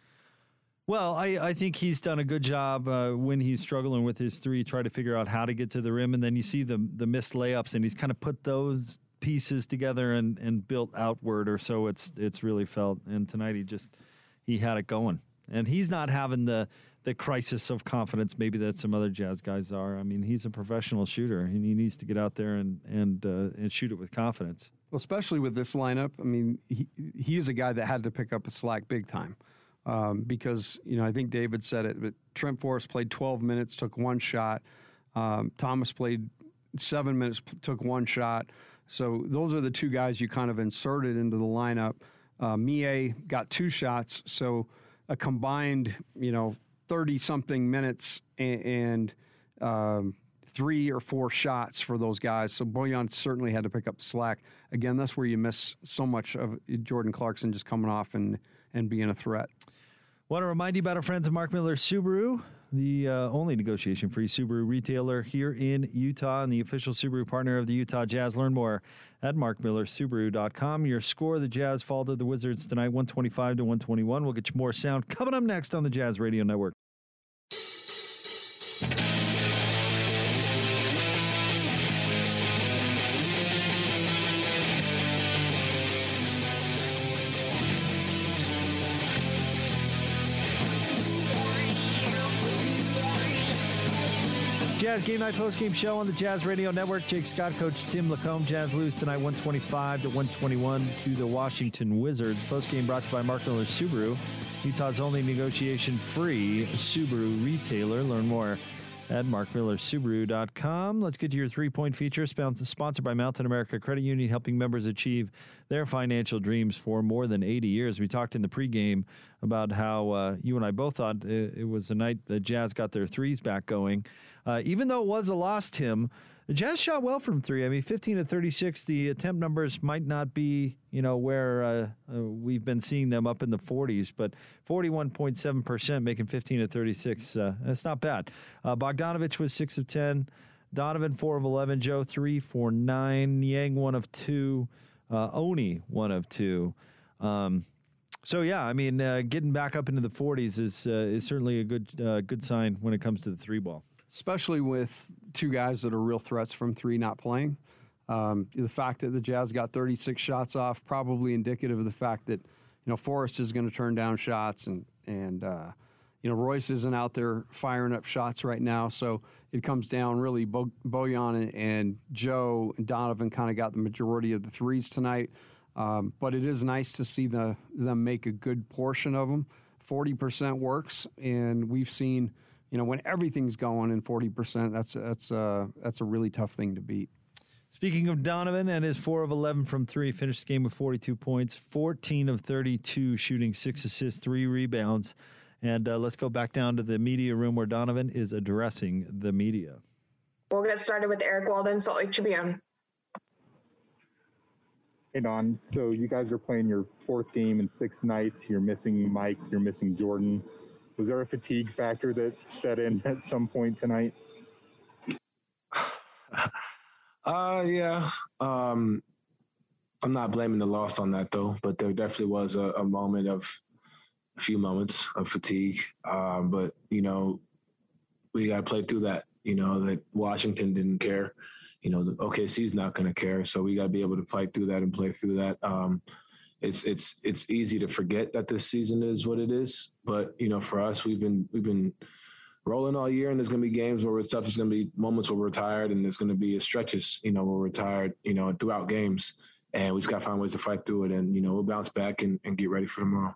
well, I, I think he's done a good job uh, when he's struggling with his three, try to figure out how to get to the rim, and then you see the the missed layups, and he's kind of put those pieces together and, and built outward, or so it's it's really felt. And tonight he just he had it going, and he's not having the the crisis of confidence maybe that some other jazz guys are. I mean, he's a professional shooter, and he needs to get out there and and uh, and shoot it with confidence. Well, especially with this lineup, I mean, he he is a guy that had to pick up a slack big time um, because you know I think David said it, but Trent Forrest played 12 minutes, took one shot. Um, Thomas played seven minutes, took one shot. So those are the two guys you kind of inserted into the lineup. Uh, Miye got two shots, so a combined you know 30 something minutes and, and um, three or four shots for those guys. So Bojan certainly had to pick up slack. Again, that's where you miss so much of Jordan Clarkson just coming off and and being a threat. Want to remind you about our friends at Mark Miller Subaru, the uh, only negotiation free Subaru retailer here in Utah and the official Subaru partner of the Utah Jazz. Learn more at markmillersubaru.com. Your score the Jazz fall to the Wizards tonight, 125 to 121. We'll get you more sound coming up next on the Jazz Radio Network. Jazz Game Night Post Game Show on the Jazz Radio Network. Jake Scott, Coach Tim LaComb. Jazz lose tonight 125 to 121 to the Washington Wizards. Post game brought to you by Mark Miller Subaru, Utah's only negotiation free Subaru retailer. Learn more at markmillersubaru.com. Let's get to your three point feature, sponsored by Mountain America Credit Union, helping members achieve their financial dreams for more than 80 years. We talked in the pregame about how uh, you and I both thought it, it was a night the Jazz got their threes back going. Uh, even though it was a loss, Tim, the Jazz shot well from three. I mean, 15 to 36, the attempt numbers might not be, you know, where uh, uh, we've been seeing them up in the 40s, but 41.7%, making 15 to 36. Uh, that's not bad. Uh, Bogdanovic was 6 of 10. Donovan, 4 of 11. Joe, 3 for 9. Niang, 1 of 2. Uh, Oni, 1 of 2. Um, so yeah, I mean, getting back up into the 40s is is certainly a good good sign when it comes to the three ball especially with two guys that are real threats from three not playing. Um, the fact that the Jazz got 36 shots off, probably indicative of the fact that you know Forrest is going to turn down shots, and and uh, you know Royce isn't out there firing up shots right now. So it comes down really Bo- Bojan and, and Joe and Donovan kind of got the majority of the threes tonight. Um, but it is nice to see the them make a good portion of them. 40% works, and we've seen you know, when everything's going in 40%, that's that's uh, that's a really tough thing to beat. Speaking of Donovan and his 4 of 11 from 3, finished the game with 42 points, 14 of 32 shooting, 6 assists, 3 rebounds. And uh, let's go back down to the media room where Donovan is addressing the media. We'll get started with Eric Walden, Salt Lake Tribune. Hey Don, so you guys are playing your fourth game in six nights. You're missing Mike, you're missing Jordan. Was there a fatigue factor that set in at some point tonight? Uh, yeah. Um, I'm not blaming the loss on that though, but there definitely was a, a moment of a few moments of fatigue. Um, but you know, we got to play through that. You know that Washington didn't care. You know, the OKC's not going to care, so we got to be able to fight through that and play through that. Um, it's it's it's easy to forget that this season is what it is. But you know, for us, we've been we've been rolling all year, and there's going to be games where it's tough. There's going to be moments where we're tired, and there's going to be stretches, you know, where we're tired, you know, throughout games, and we just got to find ways to fight through it, and you know, we'll bounce back and, and get ready for tomorrow.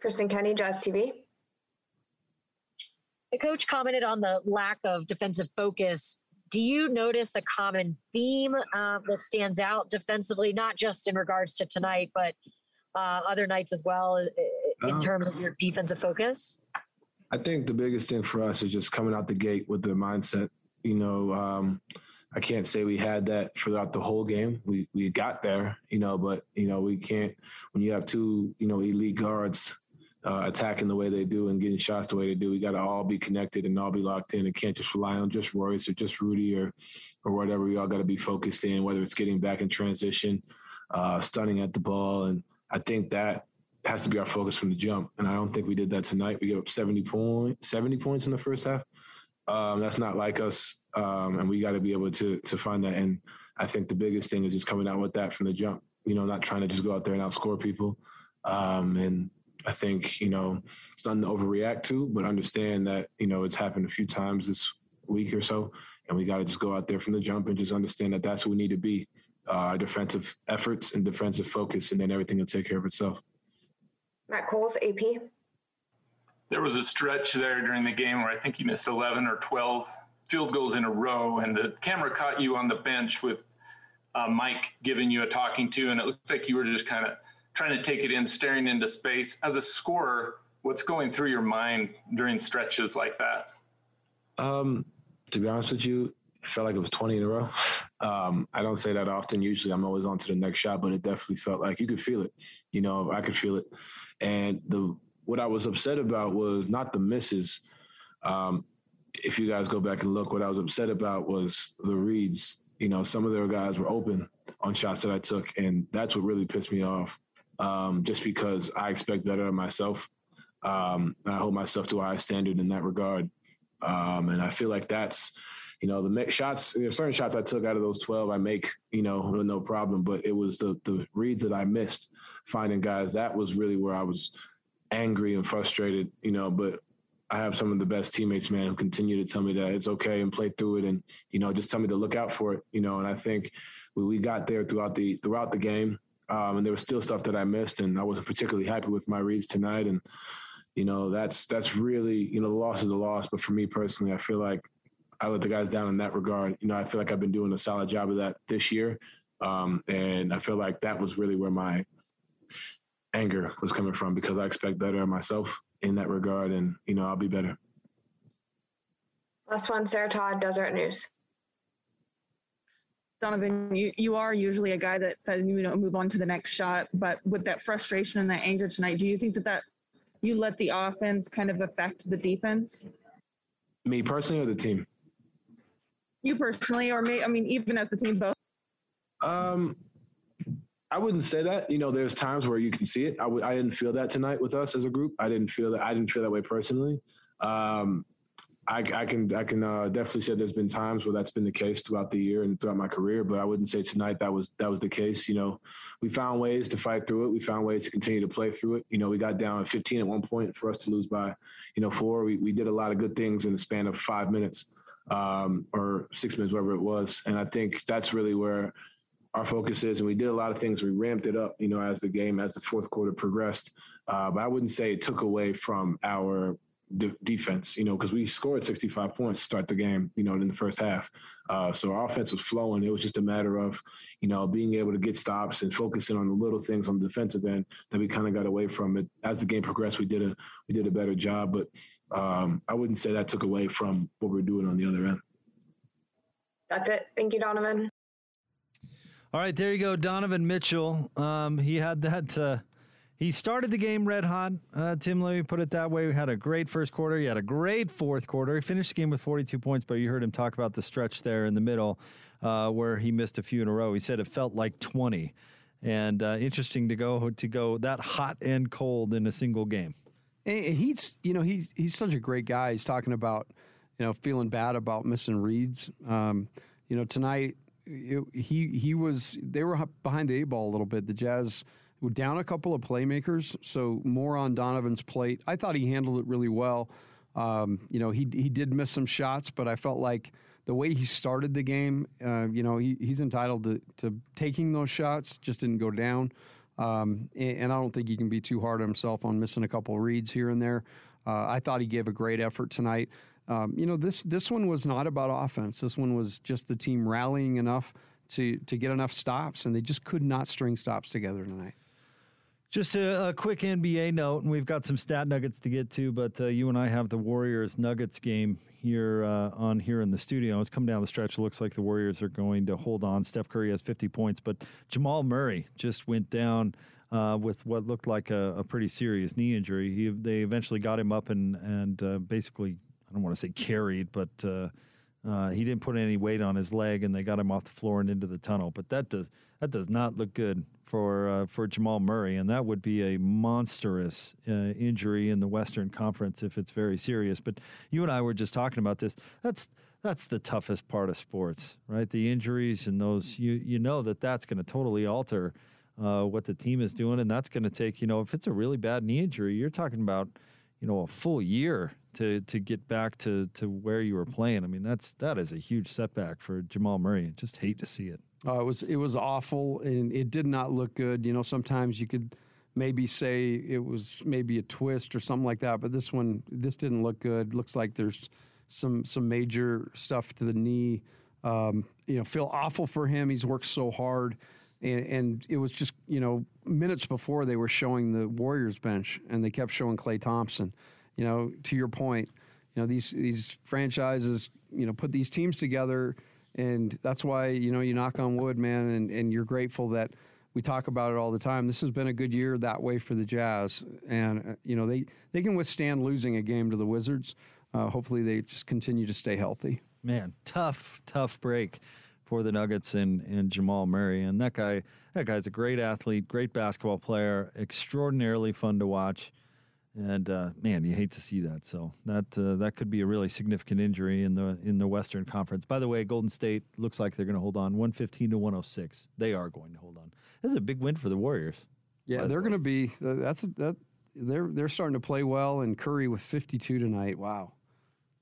Kristen Kenney, Jazz TV. The coach commented on the lack of defensive focus do you notice a common theme uh, that stands out defensively, not just in regards to tonight, but uh, other nights as well, in uh, terms of your defensive focus? I think the biggest thing for us is just coming out the gate with the mindset. You know, um, I can't say we had that throughout the whole game. We we got there, you know, but you know we can't when you have two you know elite guards uh, attacking the way they do and getting shots the way they do. We got to all be connected and all be locked in. and can't just rely on just Royce or just Rudy or or whatever. We all got to be focused in, whether it's getting back in transition, uh, stunning at the ball, and I think that has to be our focus from the jump. And I don't think we did that tonight. We gave up 70 point 70 points in the first half. Um, that's not like us, um, and we got to be able to to find that. And I think the biggest thing is just coming out with that from the jump. You know, not trying to just go out there and outscore people. Um, and I think, you know, it's nothing to overreact to, but understand that, you know, it's happened a few times this week or so. And we got to just go out there from the jump and just understand that that's what we need to be uh, defensive efforts and defensive focus, and then everything will take care of itself. Matt Coles, AP. There was a stretch there during the game where I think you missed 11 or 12 field goals in a row, and the camera caught you on the bench with uh, Mike giving you a talking to, and it looked like you were just kind of – trying to take it in, staring into space. As a scorer, what's going through your mind during stretches like that? Um, to be honest with you, it felt like it was 20 in a row. Um, I don't say that often. Usually I'm always on to the next shot, but it definitely felt like you could feel it. You know, I could feel it. And the what I was upset about was not the misses. Um, if you guys go back and look, what I was upset about was the reads. You know, some of their guys were open on shots that I took, and that's what really pissed me off. Um, just because I expect better of myself, um, and I hold myself to a high standard in that regard. Um, and I feel like that's, you know, the shots, you know, certain shots I took out of those 12, I make, you know, no problem. But it was the, the reads that I missed finding guys. That was really where I was angry and frustrated, you know, but I have some of the best teammates, man, who continue to tell me that it's okay and play through it, and you know, just tell me to look out for it, you know. And I think we, we got there throughout the throughout the game, um, and there was still stuff that I missed, and I wasn't particularly happy with my reads tonight. And you know, that's that's really you know, the loss is a loss. But for me personally, I feel like I let the guys down in that regard. You know, I feel like I've been doing a solid job of that this year, um, and I feel like that was really where my anger was coming from because I expect better of myself in that regard, and you know I'll be better. Last one, Sarah Todd, Deseret News. Donovan, you, you are usually a guy that says you know move on to the next shot, but with that frustration and that anger tonight, do you think that that you let the offense kind of affect the defense? Me personally, or the team? You personally, or me? I mean, even as the team, both. Um, I wouldn't say that. You know, there's times where you can see it. I w- I didn't feel that tonight with us as a group. I didn't feel that. I didn't feel that way personally. Um, I, I, can I can uh, definitely say there's been times where that's been the case throughout the year and throughout my career, but I wouldn't say tonight that was that was the case. You know, we found ways to fight through it. We found ways to continue to play through it. You know, we got down 15 at one point for us to lose by, you know, four. We we did a lot of good things in the span of five minutes um, or six minutes, whatever it was, and I think that's really where our focus is, and we did a lot of things. We ramped it up, you know, as the game, as the fourth quarter progressed. Uh, but I wouldn't say it took away from our de- defense, you know, because we scored 65 points to start the game, you know, in the first half. Uh, so our offense was flowing. It was just a matter of, you know, being able to get stops and focusing on the little things on the defensive end that we kind of got away from it. As the game progressed, we did a we did a better job, but um, I wouldn't say that took away from what we're doing on the other end. That's it. Thank you, Donovan. All right, there you go, Donovan Mitchell. Um, he had that. Uh, he started the game red hot. Uh, Tim, let me put it that way. We had a great first quarter. He had a great fourth quarter. He finished the game with 42 points, but you heard him talk about the stretch there in the middle uh, where he missed a few in a row. He said it felt like 20, and uh, interesting to go to go that hot and cold in a single game. And he's, you know, he's he's such a great guy. He's talking about, you know, feeling bad about missing reads. Um, you know, tonight it, he he was they were behind the eight ball a little bit. The Jazz down a couple of playmakers, so more on Donovan's plate. I thought he handled it really well. Um, you know, he he did miss some shots, but I felt like the way he started the game, uh, you know, he, he's entitled to, to taking those shots. Just didn't go down, um, and, and, I don't think he can be too hard on himself on missing a couple of reads here and there. Uh, I thought he gave a great effort tonight. Um, you know, this this one was not about offense. This one was just the team rallying enough to to get enough stops, and they just could not string stops together tonight. Just a, a, quick NBA note, and we've got some stat nuggets to get to, but uh, you and I have the Warriors Nuggets game here uh, on here in the studio. It's come down the stretch. It looks like the Warriors are going to hold on. Steph Curry has 50 points, but Jamal Murray just went down uh, with what looked like a, a, pretty serious knee injury. He, they eventually got him up and and uh, basically I don't want to say carried, but uh, he didn't put any weight on his leg, and they got him off the floor and into the tunnel. But that does that does not look good for uh, for Jamal Murray, and that would be a monstrous uh, injury in the Western Conference if it's very serious. But you and I were just talking about this. That's that's the toughest part of sports, right? The injuries and those you you know that that's going to totally alter. Uh, what the team is doing, and that's going to take, you know, if it's a really bad knee injury, you're talking about, you know, a full year to to get back to to where you were playing. I mean, that's that is a huge setback for Jamal Murray. Just hate to see it. Uh, it was it was awful, and it did not look good. You know, sometimes you could maybe say it was maybe a twist or something like that, but this one this didn't look good. Looks like there's some some major stuff to the knee. Um, you know, feel awful for him. He's worked so hard. And, and, it was just you know minutes before they were showing the Warriors bench, and they kept showing Klay Thompson you know, to your point, you know, these these franchises, you know, put these teams together, and that's why you know you knock on wood, man, and, and you're grateful that we talk about it all the time. This has been a good year that way for the Jazz, and uh, you know they they can withstand losing a game to the Wizards. Uh, hopefully, they just continue to stay healthy. Man, tough, tough break for the Nuggets and, and Jamal Murray. And that guy, that guy's a great athlete, great basketball player, extraordinarily fun to watch. And uh, man, you hate to see that. So that uh, that could be a really significant injury in the in the Western Conference. By the way, Golden State looks like they're going to hold on, one fifteen to one hundred six. They are going to hold on. This is a big win for the Warriors. Yeah, they're going to be. That's a, that. They're they're starting to play well, and Curry with 52 tonight. Wow.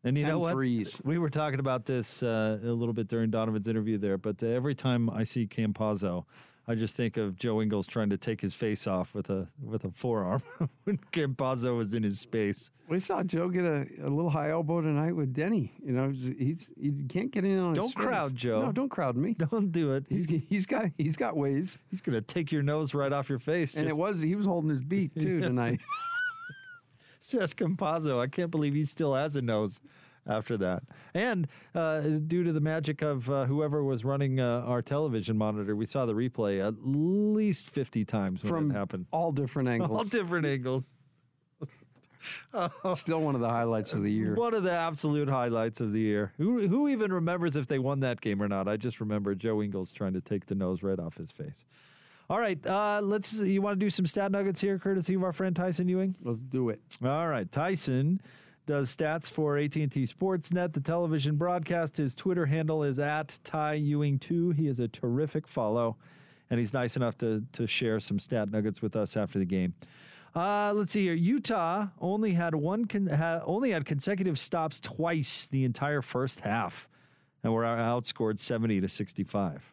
And you 10 know what? threes. We were talking about this uh, a little bit during Donovan's interview there, but uh, every time I see Campazzo, I just think of Joe Ingles trying to take his face off with a with a forearm when Campazzo was in his space. We saw Joe get a, a little high elbow tonight with Deni. You know, he's you can't get in on. his Don't crowd face. Joe. No, don't crowd me. Don't do it. He's he's got he's got ways. He's gonna take your nose right off your face. And it was he was holding his beat too Yeah. tonight. Just Campazzo. I can't believe he still has a nose after that. And uh, due to the magic of uh, whoever was running uh, our television monitor, we saw the replay at least 50 times when From it happened. all different angles. All different angles. Still one of the highlights of the year. One of the absolute highlights of the year. Who, who even remembers if they won that game or not? I just remember Joe Ingles trying to take the nose right off his face. All right, uh, let's. You want to do some stat nuggets here, courtesy of our friend Tyson Ewing? Let's do it. All right, Tyson does stats for AT&T Sportsnet, the television broadcast. His Twitter handle is at Ty Ewing two. He is a terrific follow, and he's nice enough to to share some stat nuggets with us after the game. Uh, let's see here. Utah only had one con- ha- only had consecutive stops twice the entire first half, and were outscored seventy to sixty five.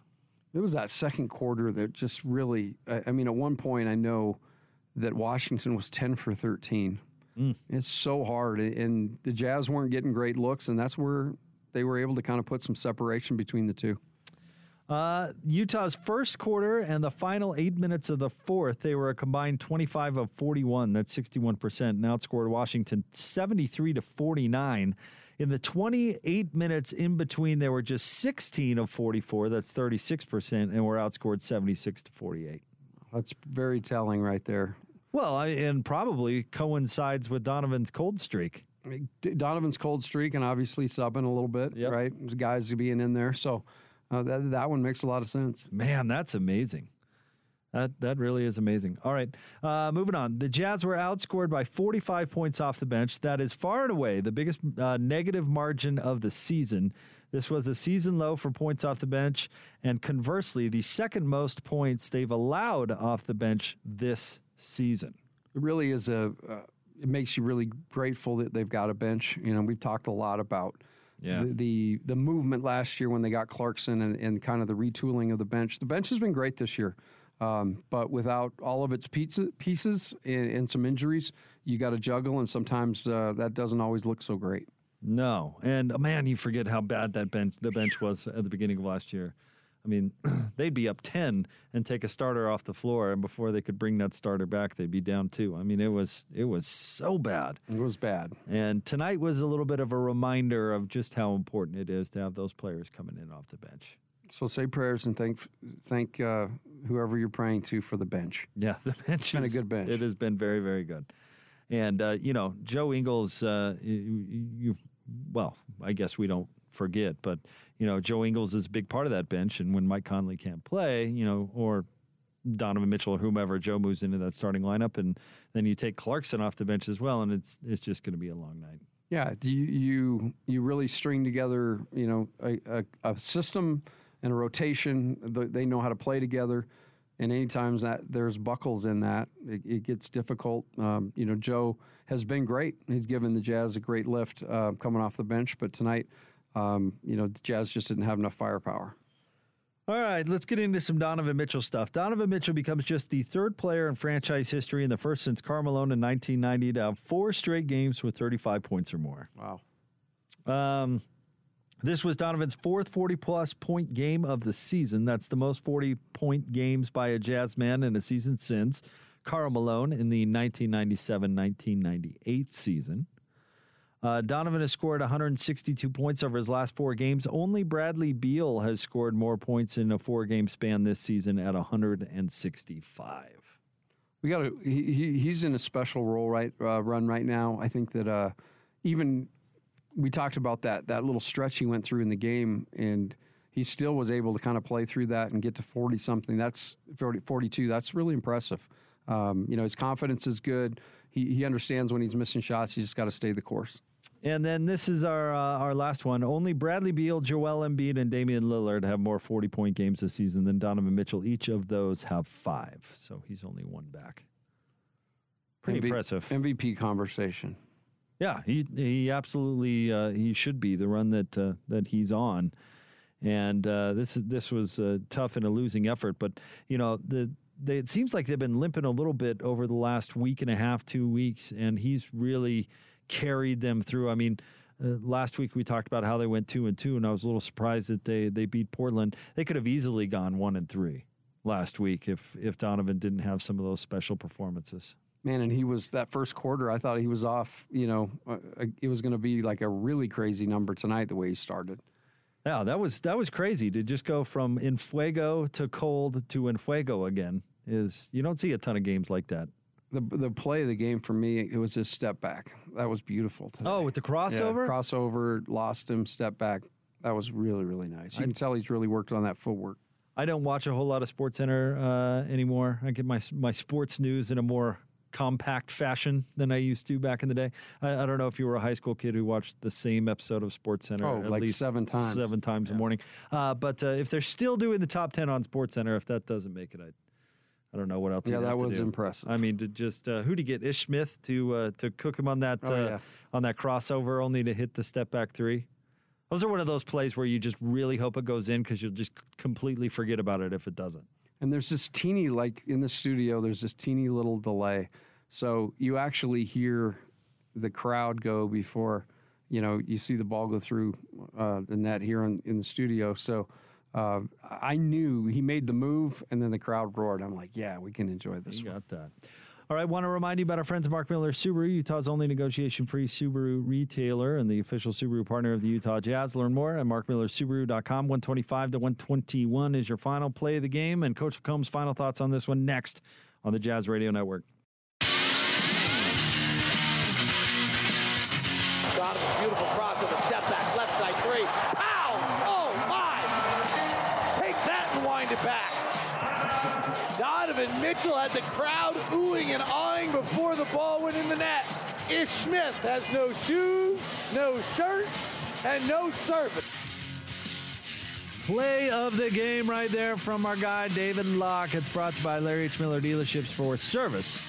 It was that second quarter that just really. I, I mean, at one point, I know that Washington was ten for thirteen. It's so hard, and the Jazz weren't getting great looks, and that's where they were able to kind of put some separation between the two. Uh, Utah's first quarter and the final eight minutes of the fourth, they were a combined 25 of 41. That's 61%. And outscored Washington 73 to 49. In the 28 minutes in between, they were just 16 of 44. That's 36%. And were outscored 76 to 48. That's very telling right there. Well, I, and probably coincides with Donovan's cold streak. Donovan's cold streak and obviously subbing a little bit, right? Guys being in there, so uh, that that one makes a lot of sense. Man, that's amazing. That that really is amazing. All right, uh, moving on. The Jazz were outscored by 45 points off the bench. That is far and away the biggest uh, negative margin of the season. This was a season low for points off the bench, and conversely, the second most points they've allowed off the bench this season. It really is a. Uh, it makes you really grateful that they've got a bench. You know, we've talked a lot about Yeah. the, the the movement last year when they got Clarkson and, and kind of the retooling of the bench. The bench has been great this year, um, but without all of its pizza, pieces and, and some injuries, you got to juggle, and sometimes uh, that doesn't always look so great. No, and uh, man, you forget how bad that bench the bench was at the beginning of last year. I mean, they'd be up ten and take a starter off the floor, and before they could bring that starter back, they'd be down two. I mean, it was it was so bad. It was bad. And tonight was a little bit of a reminder of just how important it is to have those players coming in off the bench. So say prayers and thank thank uh, whoever you're praying to for the bench. Yeah, the bench It's been a good bench. It has been very, very good. And uh, you know, Joe Ingles, uh, you, you, well, I guess we don't forget, but you know, Joe Ingles is a big part of that bench. And when Mike Conley can't play, you know, or Donovan Mitchell or whomever, Joe moves into that starting lineup, and then you take Clarkson off the bench as well, and it's it's just going to be a long night. Yeah, you you you really string together, you know, a, a, a system and a rotation. They know how to play together, and anytime that there's buckles in that, it, it gets difficult. Um, you know, Joe has been great. He's given the Jazz a great lift uh, coming off the bench, but tonight, um, you know, the Jazz just didn't have enough firepower. All right, let's get into some Donovan Mitchell stuff. Donovan Mitchell becomes just the third player in franchise history and the first since Karl Malone in 1990 to have four straight games with 35 points or more. Wow. Um, this was Donovan's fourth 40 plus point game of the season. That's the most 40 point games by a Jazz man in a season since Karl Malone in the 1997 1998 season. Uh, Donovan has scored 162 points over his last four games. Only Bradley Beal has scored more points in a four game span this season at 165. We got. He, he, he's in a special role right uh, run right now. I think that uh, even we talked about that that little stretch he went through in the game, and he still was able to kind of play through that and get to 40 something. That's 40, 42. That's really impressive. Um, you know, his confidence is good. He, he understands when he's missing shots. You just got to stay the course. And then this is our uh, our last one. Only Bradley Beal, Joel Embiid, and Damian Lillard have more 40 point games this season than Donovan Mitchell. Each of those have five. So he's only one back. Pretty MV impressive. MVP conversation. Yeah, he he absolutely uh, he should be the run that uh, that he's on, and uh, this is this was uh, tough and a losing effort. But you know the they, it seems like they've been limping a little bit over the last week and a half, two weeks, and he's really carried them through. I mean. Uh, last week we talked about how they went two and two, and I was a little surprised that they they beat Portland. They could have easily gone one and three last week if if Donovan didn't have some of those special performances. Man, and he was that first quarter. I thought he was off. You know, uh, it was going to be like a really crazy number tonight the way he started. Yeah, that was that was crazy to just go from in fuego to cold to in fuego again. Is you don't see a ton of games like that. The the play of the game for me, it was his step back. That was beautiful. Today. Oh, with the crossover, yeah, crossover, lost him, step back. That was really really nice. You I, can tell he's really worked on that footwork. I don't watch a whole lot of Sports Center uh, anymore. I get my my sports news in a more compact fashion than I used to back in the day. I, I, don't know if you were a high school kid who watched the same episode of Sports Center oh, at like least seven times, seven times yeah. a morning. Uh, but uh, if they're still doing the top ten on Sports Center, if that doesn't make it, I I don't know what else. Yeah, that was impressive. I mean, to just uh, who to get Ish Smith to uh, to cook him on that oh, uh, yeah. on that crossover, only to hit the step back three. Those are one of those plays where you just really hope it goes in because you'll just completely forget about it if it doesn't. And there's this teeny, like in the studio, there's this teeny little delay. So you actually hear the crowd go before, you know, you see the ball go through uh, the net here in, in the studio. So uh, I knew he made the move, and then the crowd roared. I'm like, yeah, we can enjoy this. You one. got that. All right, want to remind you about our friends Mark Miller Subaru, Utah's only negotiation-free Subaru retailer and the official Subaru partner of the Utah Jazz. Learn more at markmillersubaru.com. 125 to 121 is your final play of the game, and Coach Combs' final thoughts on this one next on the Jazz Radio Network. Mitchell had the crowd oohing and awing before the ball went in the net. Ish Smith has no shoes, no shirt, and no service. Play of the game right there from our guy David Locke. It's brought to you by Larry H. Miller Dealerships for service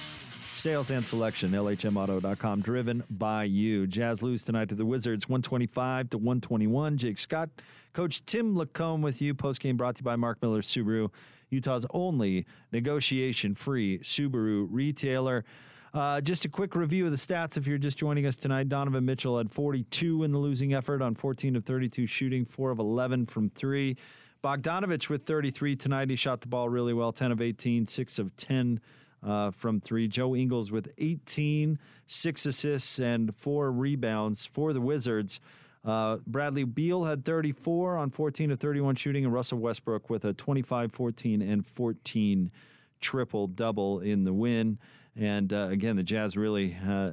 Sales and selection, LHMauto.com, driven by you. Jazz lose tonight to the Wizards, 125 to 121. Jake Scott, Coach Tim LaComb with you. Post game brought to you by Mark Miller Subaru, Utah's only negotiation free Subaru retailer. Uh, just a quick review of the stats if you're just joining us tonight. Donovan Mitchell had 42 in the losing effort on 14 of 32 shooting, 4 of 11 from 3. Bogdanovic with 33 tonight. He shot the ball really well, 10 of 18, 6 of 10 uh, from three. Joe Ingles with 18, six assists, and four rebounds for the Wizards. Uh, Bradley Beal had 34 on 14 of 31 shooting, and Russell Westbrook with a 25, 14, and 14 triple double in the win. And uh, again, the Jazz really uh,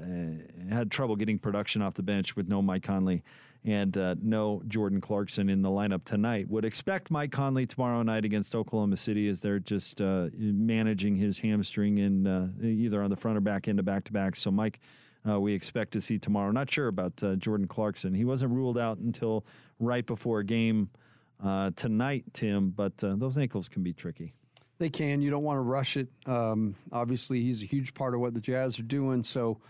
had trouble getting production off the bench with no Mike Conley and uh, no Jordan Clarkson in the lineup tonight. Would expect Mike Conley tomorrow night against Oklahoma City as they're just uh, managing his hamstring in uh, either on the front or back end of back to back. So Mike. Uh, we expect to see tomorrow. Not sure about uh, Jordan Clarkson. He wasn't ruled out until right before a game uh, tonight, Tim, but those ankles can be tricky. They can. You don't want to rush it. Um, obviously, he's a huge part of what the Jazz are doing. So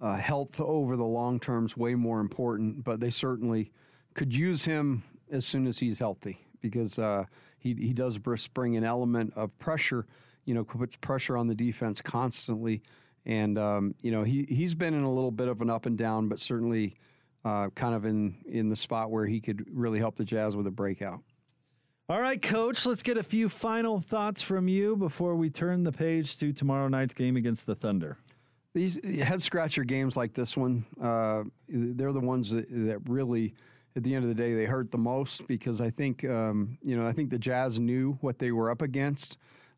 uh, health over the long term is way more important, but they certainly could use him as soon as he's healthy because uh, he, he does bring an element of pressure, you know, puts pressure on the defense constantly. And, um, you know, he, he's been in a little bit of an up and down, but certainly uh, kind of in, in the spot where he could really help the Jazz with a breakout. All right, coach, let's get a few final thoughts from you before we turn the page to tomorrow night's game against the Thunder. these head scratcher games like this one, uh, they're the ones that, that really, at the end of the day, they hurt the most because I think um, you know I think the Jazz knew what they were up against.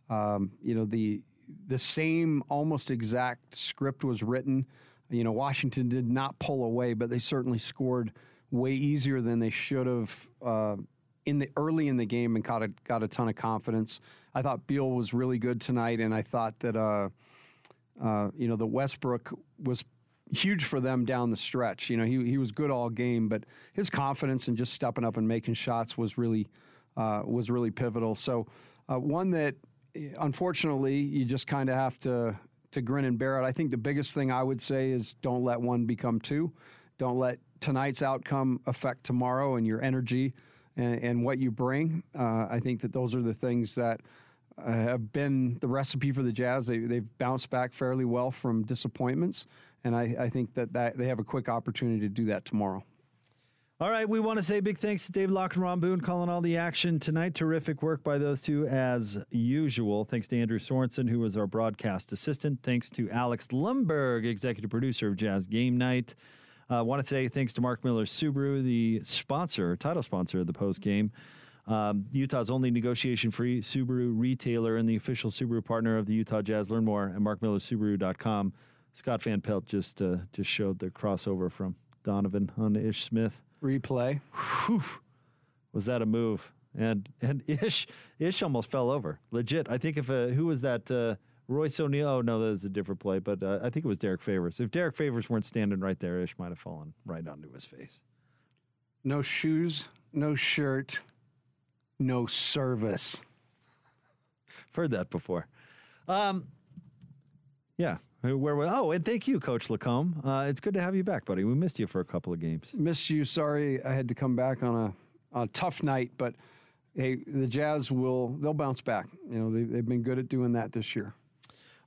Um, you know the the same almost exact script was written. You know Washington did not pull away, but they certainly scored way easier than they should have uh, in the early in the game and got a got a ton of confidence. I thought Beal was really good tonight, and I thought that. Uh, uh, you know, the Westbrook was huge for them down the stretch. You know, he he was good all game, but his confidence and just stepping up and making shots was really uh, was really pivotal. So uh, one that unfortunately you just kind of have to to grin and bear it. I think the biggest thing I would say is don't let one become two. Don't let tonight's outcome affect tomorrow and your energy and, and what you bring. Uh, I think that those are the things that uh, have been the recipe for the Jazz. They, they've bounced back fairly well from disappointments, and I, I think that, that they have a quick opportunity to do that tomorrow. All right, we want to say big thanks to Dave Locke and Ron Boone calling all the action tonight. Terrific work by those two as usual. Thanks to Andrew Sorensen, who was our broadcast assistant. Thanks to Alex Lumberg, executive producer of Jazz Game Night. I uh, want to say thanks to Mark Miller Subaru, the sponsor, title sponsor of the post game. Um, Utah's only negotiation free Subaru retailer and the official Subaru partner of the Utah Jazz. Learn more at markmillersubaru.com. Scott Van Pelt just uh, just showed the crossover from Donovan on Ish Smith. Replay. Whew. Was that a move? And and Ish Ish almost fell over. Legit. I think if uh, who was that? Uh, Royce O'Neale. Oh no, that was a different play. But uh, I think it was Derrick Favors. If Derrick Favors weren't standing right there, Ish might have fallen right onto his face. No shoes, no shirt, no service. I've heard that before. Um, yeah. Where we, oh, and thank you, Coach LaComb. Uh, it's good to have you back, buddy. We missed you for a couple of games. Missed you. Sorry, I had to come back on a, on a tough night, but hey, the Jazz will they'll bounce back. You know, they, they've been good at doing that this year.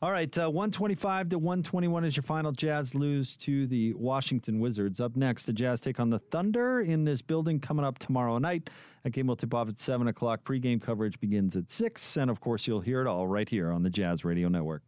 All right, uh, 125 to 121 is your final. Jazz lose to the Washington Wizards. Up next, the Jazz take on the Thunder in this building coming up tomorrow night. That game will tip off at 7 o'clock. Pre-game coverage begins at 6. And, of course, you'll hear it all right here on the Jazz Radio Network.